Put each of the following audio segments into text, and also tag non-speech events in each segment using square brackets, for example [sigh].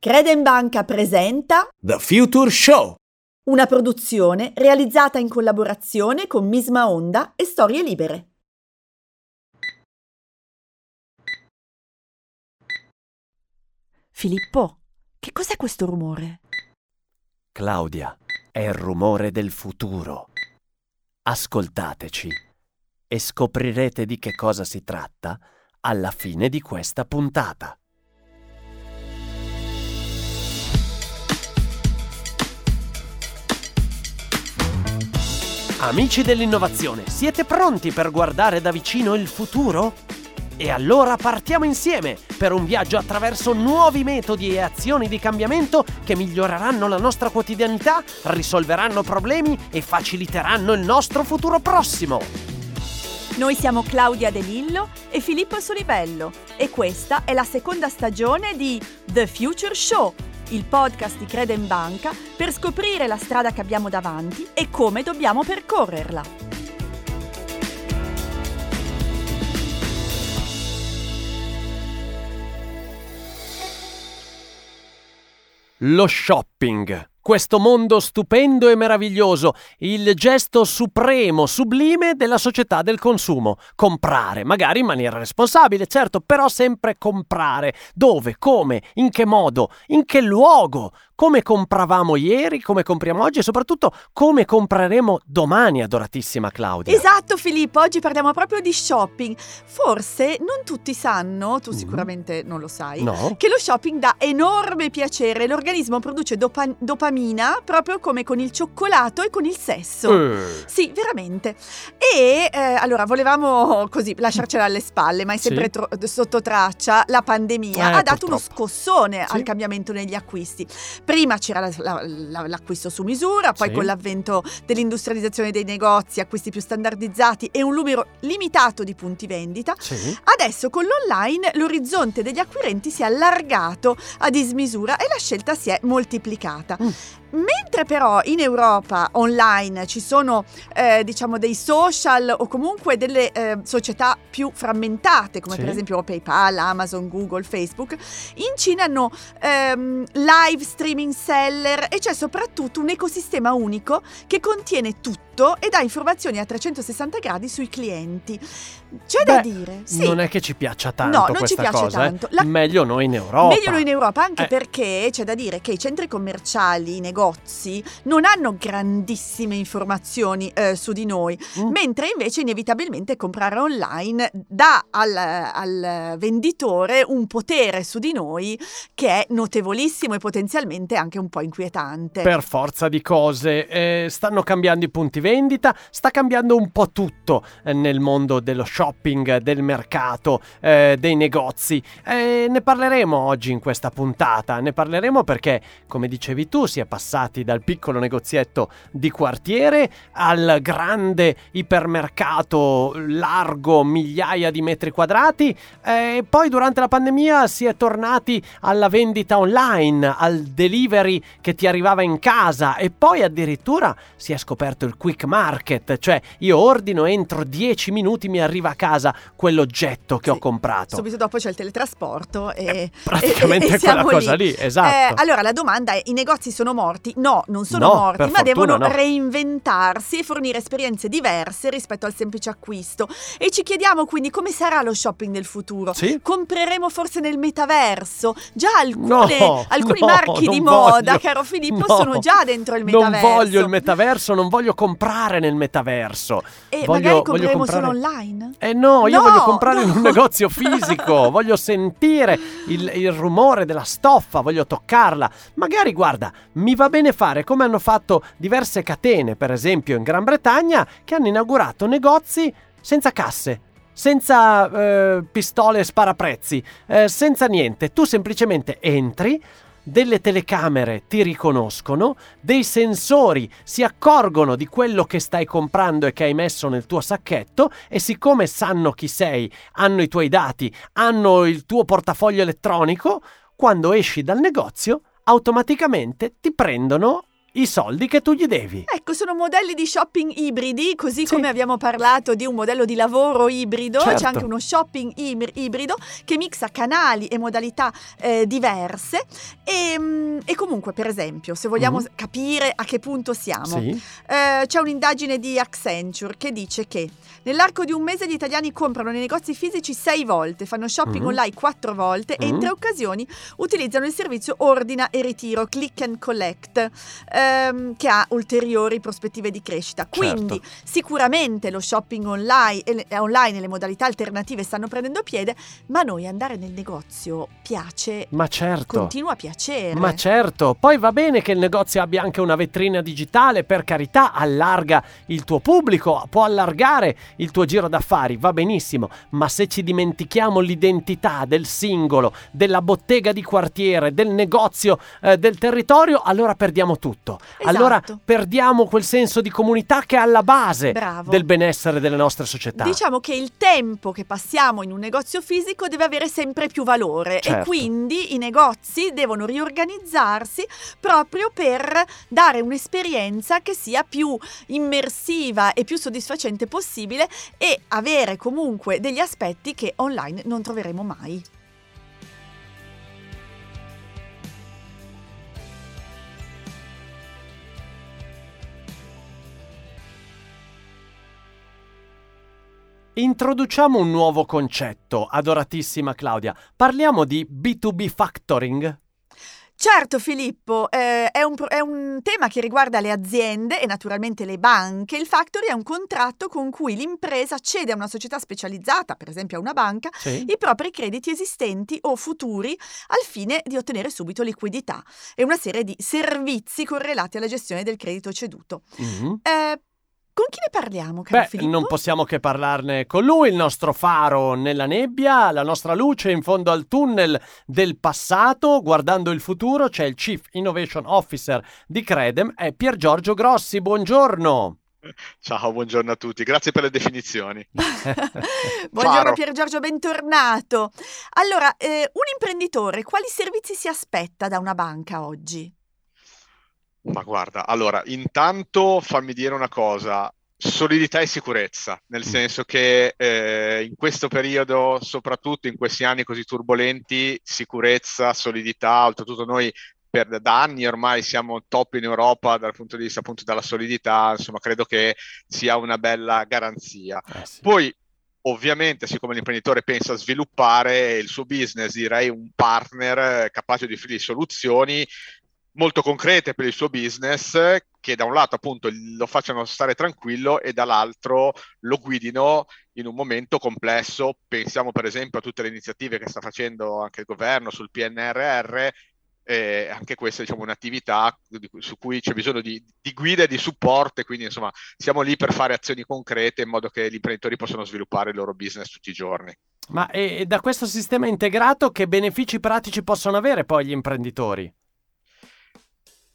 Credenbanca presenta The Future Show. una produzione realizzata in collaborazione con Misma Onda e Storie Libere. Filippo, che cos'è questo rumore? Claudia, è il rumore del futuro. Ascoltateci e scoprirete di che cosa si tratta alla fine di questa puntata. Amici dell'innovazione, siete pronti per guardare da vicino il futuro? E allora partiamo insieme per un viaggio attraverso nuovi metodi e azioni di cambiamento che miglioreranno la nostra quotidianità, risolveranno problemi e faciliteranno il nostro futuro prossimo. Noi siamo Claudia De Lillo e Filippo Solibello e questa è la seconda stagione di The Future Show, il podcast di Crede in Banca per scoprire la strada che abbiamo davanti e come dobbiamo percorrerla. Lo shopping. Questo mondo stupendo e meraviglioso, il gesto supremo, sublime della società del consumo. Comprare, magari in maniera responsabile, certo, però sempre comprare. Dove, come, in che modo, in che luogo, come compravamo ieri, come compriamo oggi e soprattutto come compreremo domani, adoratissima Claudia. Esatto Filippo, oggi parliamo proprio di shopping. Forse non tutti sanno, tu Mm. sicuramente non lo sai, No? che lo shopping dà enorme piacere. L'organismo produce dopa- dopamina proprio come con il cioccolato e con il sesso. Eh, Sì, veramente. E eh, allora volevamo così lasciarcela alle spalle, ma è sempre Sì. tro- sotto traccia. La pandemia Eh, ha dato uno purtroppo. scossone Sì. al cambiamento negli acquisti. Prima c'era la- la- la- l'acquisto su misura, poi Sì. con l'avvento dell'industrializzazione dei negozi, acquisti più standardizzati e un numero limitato di punti vendita. Adesso con l'online l'orizzonte degli acquirenti si è allargato a dismisura e la scelta si è moltiplicata. Mm. Mentre però in Europa online ci sono eh, diciamo dei social o comunque delle eh, società più frammentate come Sì. per esempio PayPal, Amazon, Google, Facebook, in Cina hanno ehm, live streaming seller e c'è soprattutto un ecosistema unico che contiene tutto e dà informazioni a 360 gradi sui clienti. C'è da Beh, dire, sì. Non è che ci piaccia tanto No, non ci piace cosa, eh. tanto. La- Meglio noi in Europa. Meglio noi in Europa, anche Eh. perché c'è da dire che i centri commerciali, i negozi, non hanno grandissime informazioni eh, su di noi, Mm. mentre invece inevitabilmente comprare online dà al, al venditore un potere su di noi che è notevolissimo e potenzialmente anche un po' inquietante. Per forza di cose, eh, stanno cambiando i punti vendita, sta cambiando un po' tutto eh, nel mondo dello shopping, del mercato, eh, dei negozi. Eh, ne parleremo oggi in questa puntata, ne parleremo perché, come dicevi tu, si è passati dal piccolo negozietto di quartiere al grande ipermercato largo migliaia di metri quadrati e poi durante la pandemia si è tornati alla vendita online, al delivery che ti arrivava in casa e poi addirittura si è scoperto il quick market, cioè io ordino entro 10 minuti mi arriva a casa quell'oggetto che Sì. ho comprato. Subito dopo c'è il teletrasporto e Eh, praticamente e- e quella siamo cosa lì, esatto. Eh, allora la domanda è: i negozi sono morti? No, non sono No, morti, ma fortuna devono no. reinventarsi e fornire esperienze diverse rispetto al semplice acquisto. E ci chiediamo quindi come sarà lo shopping del futuro. Sì? Compreremo forse nel metaverso? Già alcune- No, [laughs] alcuni marchi di non moda, voglio. caro Filippo, No, sono già dentro il metaverso. Non voglio il metaverso, non voglio comprare nel metaverso. E voglio- magari compreremo comprare- solo online? Eh no, io No, voglio comprare in un no. negozio fisico, [laughs] voglio sentire il, il rumore della stoffa, voglio toccarla. Magari, guarda, mi va bene fare come hanno fatto diverse catene, per esempio in Gran Bretagna, che hanno inaugurato negozi senza casse. Senza eh, pistole sparaprezzi, eh, senza niente. Tu semplicemente entri, delle telecamere ti riconoscono, dei sensori si accorgono di quello che stai comprando e che hai messo nel tuo sacchetto e siccome sanno chi sei, hanno i tuoi dati, hanno il tuo portafoglio elettronico, quando esci dal negozio automaticamente ti prendono i soldi che tu gli devi. Ecco, sono modelli di shopping ibridi, così Sì. come abbiamo parlato di un modello di lavoro ibrido, Certo. c'è anche uno shopping ibr- ibrido che mixa canali e modalità eh, diverse. E, mm, e comunque, per esempio, se vogliamo Mhm. capire a che punto siamo, Sì. eh, c'è un'indagine di Accenture che dice che nell'arco di un mese gli italiani comprano nei negozi fisici sei volte, fanno shopping Mhm. online quattro volte e in Mhm. tre occasioni utilizzano il servizio ordina e ritiro, click and collect, ehm, che ha ulteriori prospettive di crescita. Certo. Quindi sicuramente lo shopping online e, le, e online e le modalità alternative stanno prendendo piede, ma noi andare nel negozio piace, Ma certo. continua a piacere. Ma certo, poi va bene che il negozio abbia anche una vetrina digitale, per carità, allarga il tuo pubblico, può allargare il tuo giro d'affari, va benissimo, ma se ci dimentichiamo l'identità del singolo, della bottega di quartiere, del negozio, eh, del territorio, allora perdiamo tutto. Esatto. Allora perdiamo quel senso di comunità che è alla base Bravo. del benessere delle nostre società. Diciamo che il tempo che passiamo in un negozio fisico deve avere sempre più valore Certo. e quindi i negozi devono riorganizzarsi proprio per dare un'esperienza che sia più immersiva e più soddisfacente possibile e avere comunque degli aspetti che online non troveremo mai. Introduciamo un nuovo concetto, adoratissima Claudia. Parliamo di B2B factoring. Certo Filippo, eh, è, un, è un tema che riguarda le aziende e naturalmente le banche. Il factory è un contratto con cui l'impresa cede a una società specializzata, per esempio a una banca, Sì. i propri crediti esistenti o futuri al fine di ottenere subito liquidità e una serie di servizi correlati alla gestione del credito ceduto. Mhm. Eh, con chi ne parliamo, caro Beh, Filippo? non possiamo che parlarne con lui, il nostro faro nella nebbia, la nostra luce in fondo al tunnel del passato, guardando il futuro, c'è il Chief Innovation Officer di Credem, è Pier Giorgio Grossi, buongiorno. Ciao, buongiorno a tutti, grazie per le definizioni. [laughs] Buongiorno Faro. Pier Giorgio, bentornato. Allora, eh, un imprenditore quali servizi si aspetta da una banca oggi? Ma guarda, allora, intanto fammi dire una cosa, solidità e sicurezza, nel Mm. senso che eh, in questo periodo, soprattutto in questi anni così turbolenti, sicurezza, solidità, oltretutto noi per, da anni ormai siamo top in Europa dal punto di vista appunto della solidità, insomma, credo che sia una bella garanzia. Eh sì. Poi, ovviamente, siccome l'imprenditore pensa a sviluppare il suo business, direi un partner eh, capace di offrire soluzioni molto concrete per il suo business, che da un lato appunto lo facciano stare tranquillo e dall'altro lo guidino in un momento complesso. Pensiamo per esempio a tutte le iniziative che sta facendo anche il governo sul PNRR. eh, anche questa diciamo, è un'attività di cui- su cui c'è bisogno di, di guida e di supporto, quindi insomma siamo lì per fare azioni concrete in modo che gli imprenditori possano sviluppare il loro business tutti i giorni. Ma e da questo sistema integrato che benefici pratici possono avere poi gli imprenditori?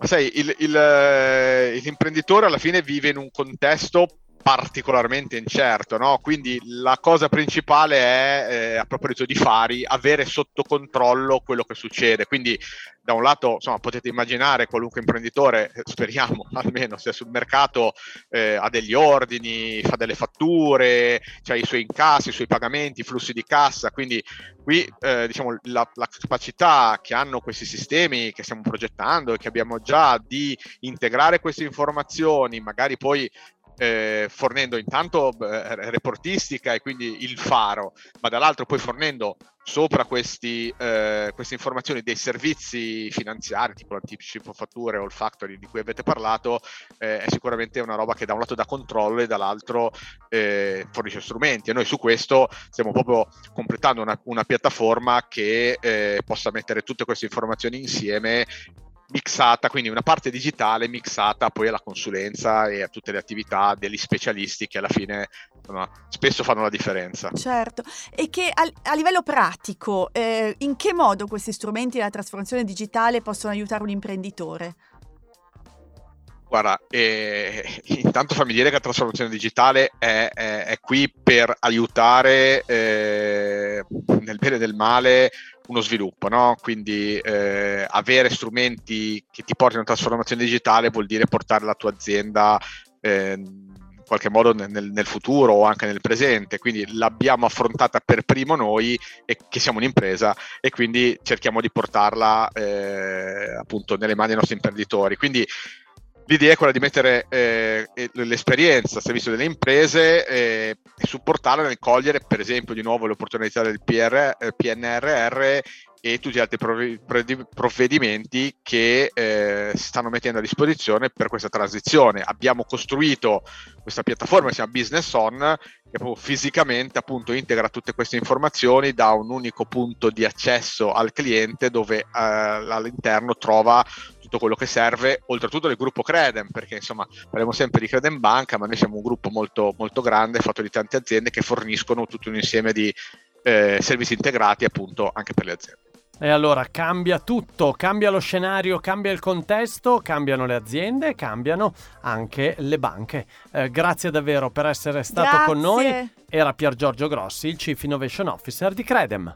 Ma sai, il- il, eh, l'imprenditore alla fine vive in un contesto particolarmente incerto, no? Quindi la cosa principale è, eh, a proposito di fari, avere sotto controllo quello che succede. Quindi da un lato, insomma, potete immaginare qualunque imprenditore, eh, speriamo [laughs] almeno sia sul mercato, eh, ha degli ordini, fa delle fatture, ha i suoi incassi, i suoi pagamenti, i flussi di cassa. Quindi qui, eh, diciamo, la, la capacità che hanno questi sistemi che stiamo progettando e che abbiamo già di integrare queste informazioni, magari poi eh, fornendo intanto eh, reportistica e quindi il faro, ma dall'altro poi fornendo sopra questi, eh, queste informazioni dei servizi finanziari, tipo l'anticipo fatture o il factory di cui avete parlato, eh, è sicuramente una roba che da un lato dà controllo e dall'altro eh, fornisce strumenti. E noi su questo stiamo proprio completando una, una piattaforma che eh, possa mettere tutte queste informazioni insieme mixata, quindi una parte digitale mixata poi alla consulenza e a tutte le attività degli specialisti che alla fine insomma, spesso fanno la differenza. Certo, e che a, a livello pratico, eh, in che modo questi strumenti della trasformazione digitale possono aiutare un imprenditore? Guarda, eh, [laughs] intanto fammi dire che la trasformazione digitale è, è, è qui per aiutare eh, nel bene e nel male uno sviluppo, no? Quindi eh, avere strumenti che ti portino a trasformazione digitale vuol dire portare la tua azienda eh, in qualche modo nel, nel, futuro o anche nel presente. Quindi l'abbiamo affrontata per primo noi, e che siamo un'impresa, e quindi cerchiamo di portarla eh, appunto nelle mani dei nostri imprenditori. Quindi L'idea è quella di mettere eh, l'esperienza a servizio delle imprese eh, e supportarle nel cogliere, per esempio, di nuovo le opportunità del PR, eh, PNRR e tutti gli altri provvedimenti che eh, si stanno mettendo a disposizione per questa transizione. Abbiamo costruito questa piattaforma che si chiama Business On, che fisicamente appunto integra tutte queste informazioni da un unico punto di accesso al cliente dove eh, all'interno trova tutto quello che serve, oltretutto del gruppo Credem, perché insomma parliamo sempre di Credem Banca, ma noi siamo un gruppo molto, molto grande, fatto di tante aziende che forniscono tutto un insieme di eh, servizi integrati appunto anche per le aziende. E allora cambia tutto, cambia lo scenario, cambia il contesto, cambiano le aziende, cambiano anche le banche. Eh, grazie davvero per essere stato grazie. con noi. Era Pier Giorgio Grossi, il Chief Innovation Officer di Credem.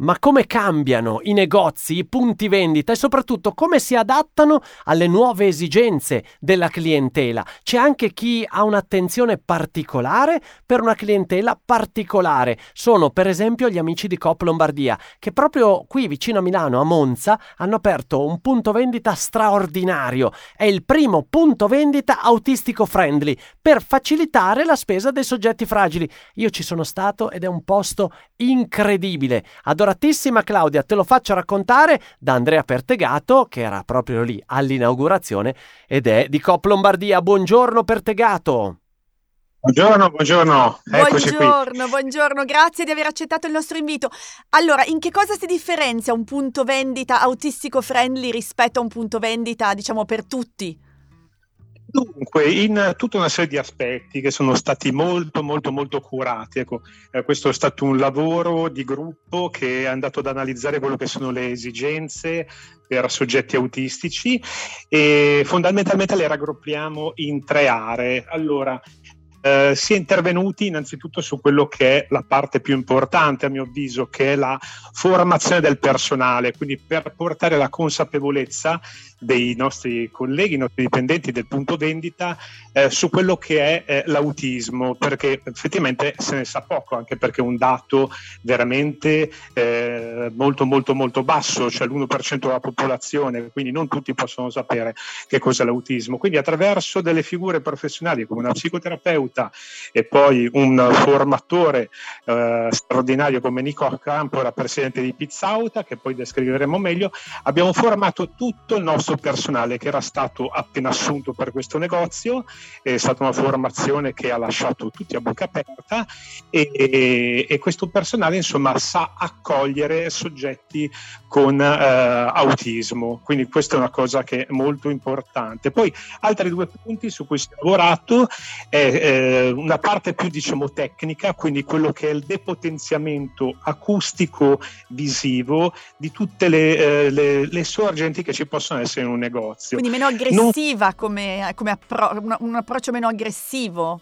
Ma come cambiano i negozi, i punti vendita e soprattutto come si adattano alle nuove esigenze della clientela? C'è anche chi ha un'attenzione particolare per una clientela particolare. Sono per esempio gli amici di Coop Lombardia che proprio qui vicino a Milano, a Monza, hanno aperto un punto vendita straordinario. È il primo punto vendita autistico friendly per facilitare la spesa dei soggetti fragili. Io ci sono stato ed è un posto incredibile. Adoro adoratissima Claudia, te lo faccio raccontare da Andrea Pertegato, che era proprio lì all'inaugurazione ed è di Cop Lombardia. Buongiorno Pertegato. Buongiorno, buongiorno. Eccoci buongiorno, qui. buongiorno, grazie di aver accettato il nostro invito. Allora, in che cosa si differenzia un punto vendita autistico friendly rispetto a un punto vendita, diciamo, per tutti? Dunque, in tutta una serie di aspetti che sono stati molto, molto, molto curati. Ecco, eh, questo è stato un lavoro di gruppo che è andato ad analizzare quello che sono le esigenze per soggetti autistici e fondamentalmente le raggruppiamo in tre aree. Allora, eh, si è intervenuti innanzitutto su quello che è la parte più importante, a mio avviso, che è la formazione del personale, quindi per portare la consapevolezza dei nostri colleghi, i nostri dipendenti del punto vendita eh, su quello che è eh, l'autismo, perché effettivamente se ne sa poco, anche perché è un dato veramente eh, molto molto molto basso, cioè l'1% della popolazione, quindi non tutti possono sapere che cos'è l'autismo. Quindi attraverso delle figure professionali come una psicoterapeuta e poi un formatore eh, straordinario come Nico Campora, presidente di Pizzauta, che poi descriveremo meglio, abbiamo formato tutto il nostro personale che era stato appena assunto per questo negozio, è stata una formazione che ha lasciato tutti a bocca aperta e, e, e questo personale insomma sa accogliere soggetti con eh, autismo, quindi questa è una cosa che è molto importante. Poi altri due punti su cui si è lavorato è eh, una parte più diciamo tecnica, quindi quello che è il depotenziamento acustico visivo di tutte le, eh, le, le sorgenti che ci possono essere in un negozio. Quindi meno aggressiva non... come, come appro- un, un approccio meno aggressivo.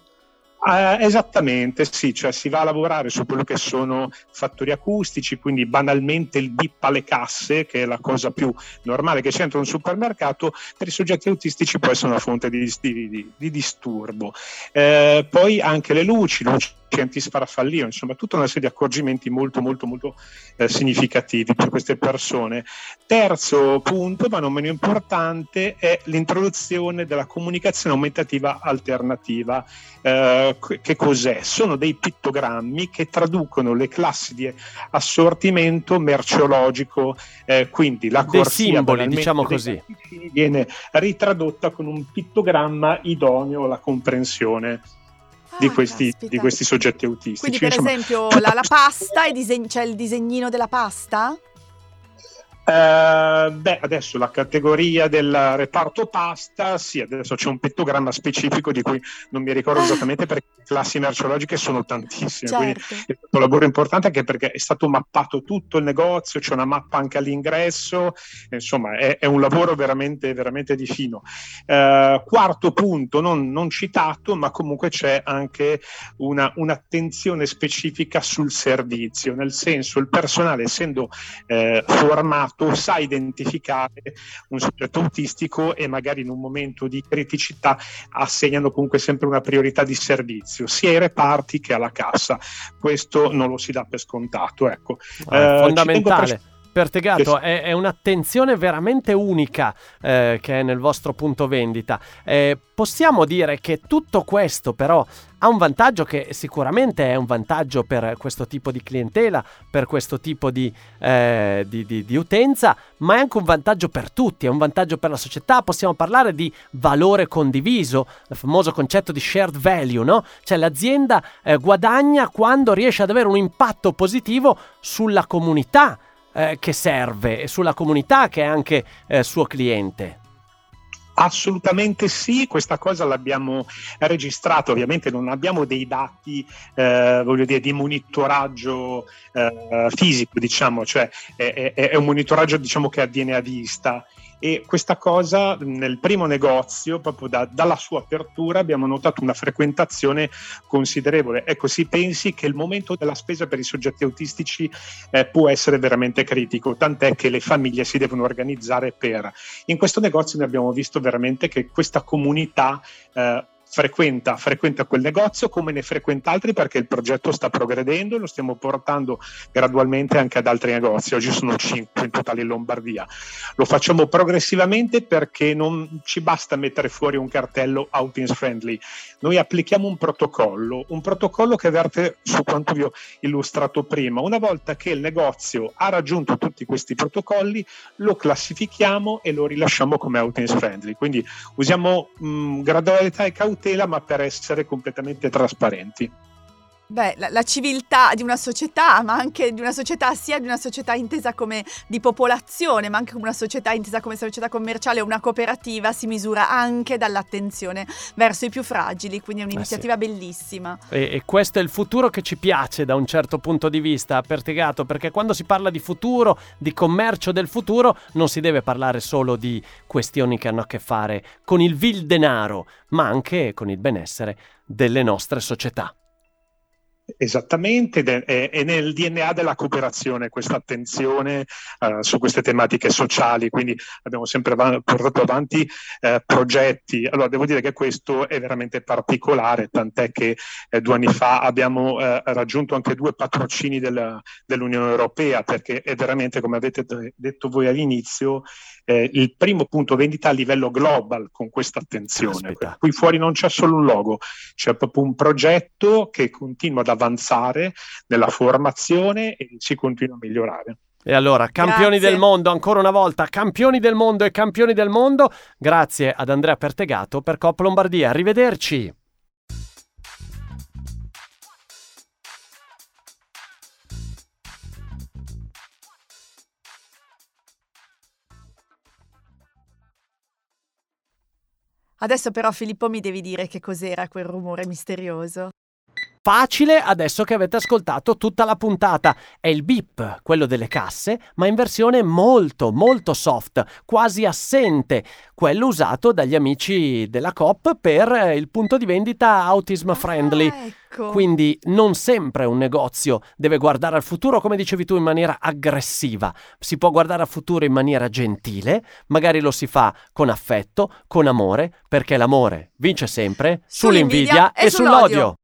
Uh, esattamente, sì, cioè si va a lavorare su quello che sono fattori acustici, quindi banalmente il bip alle casse, che è la cosa più normale che c'è dentro un supermercato, per i soggetti autistici può essere una fonte di, di, di, di disturbo. Uh, poi anche le luci, luci antisparafallio, insomma tutta una serie di accorgimenti molto molto molto eh, significativi per queste persone. Terzo punto, ma non meno importante, è l'introduzione della comunicazione aumentativa alternativa. Eh, che cos'è? Sono dei pittogrammi che traducono le classi di assortimento merceologico, eh, quindi la dei simboli, diciamo così, viene ritradotta con un pittogramma idoneo alla comprensione di, ah, questi, di, questi, soggetti autistici. Quindi, per Insomma, esempio, [laughs] la, la, pasta, diseg- c'è il disegnino della pasta? Uh, beh, adesso la categoria del reparto pasta, sì, adesso c'è un pittogramma specifico di cui non mi ricordo ah. esattamente perché le classi merceologiche sono tantissime, certo. quindi è stato un lavoro importante anche perché è stato mappato tutto il negozio, c'è una mappa anche all'ingresso, insomma è, è un lavoro veramente, veramente di fino. Uh, quarto punto, non, non, citato, ma comunque c'è anche una, un'attenzione specifica sul servizio, nel senso il personale essendo eh, formato tu sai identificare un soggetto autistico e magari in un momento di criticità assegnano comunque sempre una priorità di servizio, sia ai reparti che alla cassa. Questo non lo si dà per scontato. Ecco. Ah, eh, fondamentale. Pertegato, è, è, un'attenzione veramente unica eh, che è nel vostro punto vendita. Eh, possiamo dire che tutto questo però ha un vantaggio che sicuramente è un vantaggio per questo tipo di clientela, per questo tipo di, eh, di, di, di, utenza, ma è anche un vantaggio per tutti, è un vantaggio per la società. Possiamo parlare di valore condiviso, il famoso concetto di shared value, no? Cioè l'azienda eh, guadagna quando riesce ad avere un impatto positivo sulla comunità eh, che serve e sulla comunità che è anche eh, suo cliente. Assolutamente sì, questa cosa l'abbiamo registrata, ovviamente non abbiamo dei dati eh, voglio dire, di monitoraggio eh, fisico, diciamo, cioè è, è, è un monitoraggio diciamo, che avviene a vista e questa cosa nel primo negozio, proprio da, dalla sua apertura, abbiamo notato una frequentazione considerevole. Ecco, si pensi che il momento della spesa per i soggetti autistici eh, può essere veramente critico, tant'è che le famiglie si devono organizzare per. In questo negozio ne abbiamo visto veramente che questa comunità eh, frequenta, frequenta quel negozio come ne frequenta altri perché il progetto sta progredendo e lo stiamo portando gradualmente anche ad altri negozi. Oggi sono 5 in totale in Lombardia. Lo facciamo progressivamente perché non ci basta mettere fuori un cartello outings friendly. Noi applichiamo un protocollo, un protocollo che verte su quanto vi ho illustrato prima. Una volta che il negozio ha raggiunto tutti questi protocolli, lo classifichiamo e lo rilasciamo come outings friendly. Quindi usiamo mh, gradualità e cautela cautela, ma per essere completamente trasparenti. Beh, la, la, civiltà di una società, ma anche di una società, sia di una società intesa come di popolazione, ma anche come una società intesa come società commerciale o una cooperativa, si misura anche dall'attenzione verso i più fragili, quindi è un'iniziativa eh sì. bellissima. E, e, questo è il futuro che ci piace da un certo punto di vista, Pertegato, perché quando si parla di futuro, di commercio del futuro, non si deve parlare solo di questioni che hanno a che fare con il vil denaro, ma anche con il benessere delle nostre società. Esattamente, è, nel DNA della cooperazione questa attenzione uh, su queste tematiche sociali, quindi abbiamo sempre av- portato avanti uh, progetti. Allora, devo dire che questo è veramente particolare, tant'è che eh, due anni fa abbiamo uh, raggiunto anche due patrocini del, dell'Unione Europea, perché è veramente, come avete detto voi all'inizio, eh, il primo punto vendita a livello global con questa attenzione. Qui fuori non c'è solo un logo, c'è proprio un progetto che continua ad avanzare nella formazione e si continua a migliorare. E allora, campioni Grazie. del mondo, ancora una volta, campioni del mondo e campioni del mondo. Grazie ad Andrea Pertegato per Cop Lombardia. Arrivederci. Adesso però Filippo mi devi dire che cos'era quel rumore misterioso facile adesso che avete ascoltato tutta la puntata. È il beep, quello delle casse, ma in versione molto, molto soft, quasi assente, quello usato dagli amici della COP per il punto di vendita autism friendly. Ah, ecco. Quindi non sempre un negozio deve guardare al futuro, come dicevi tu, in maniera aggressiva. Si può guardare al futuro in maniera gentile, magari lo si fa con affetto, con amore, perché l'amore vince sempre sull'invidia, sull'invidia e, e sull'odio. sull'odio.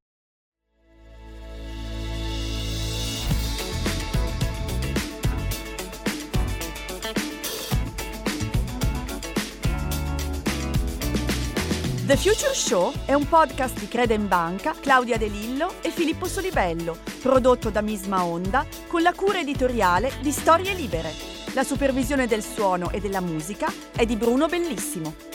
The Future Show è un podcast di Crede in Banca, Claudia De Lillo e Filippo Solibello, prodotto da Misma Onda con la cura editoriale di Storie Libere. La supervisione del suono e della musica è di Bruno Bellissimo.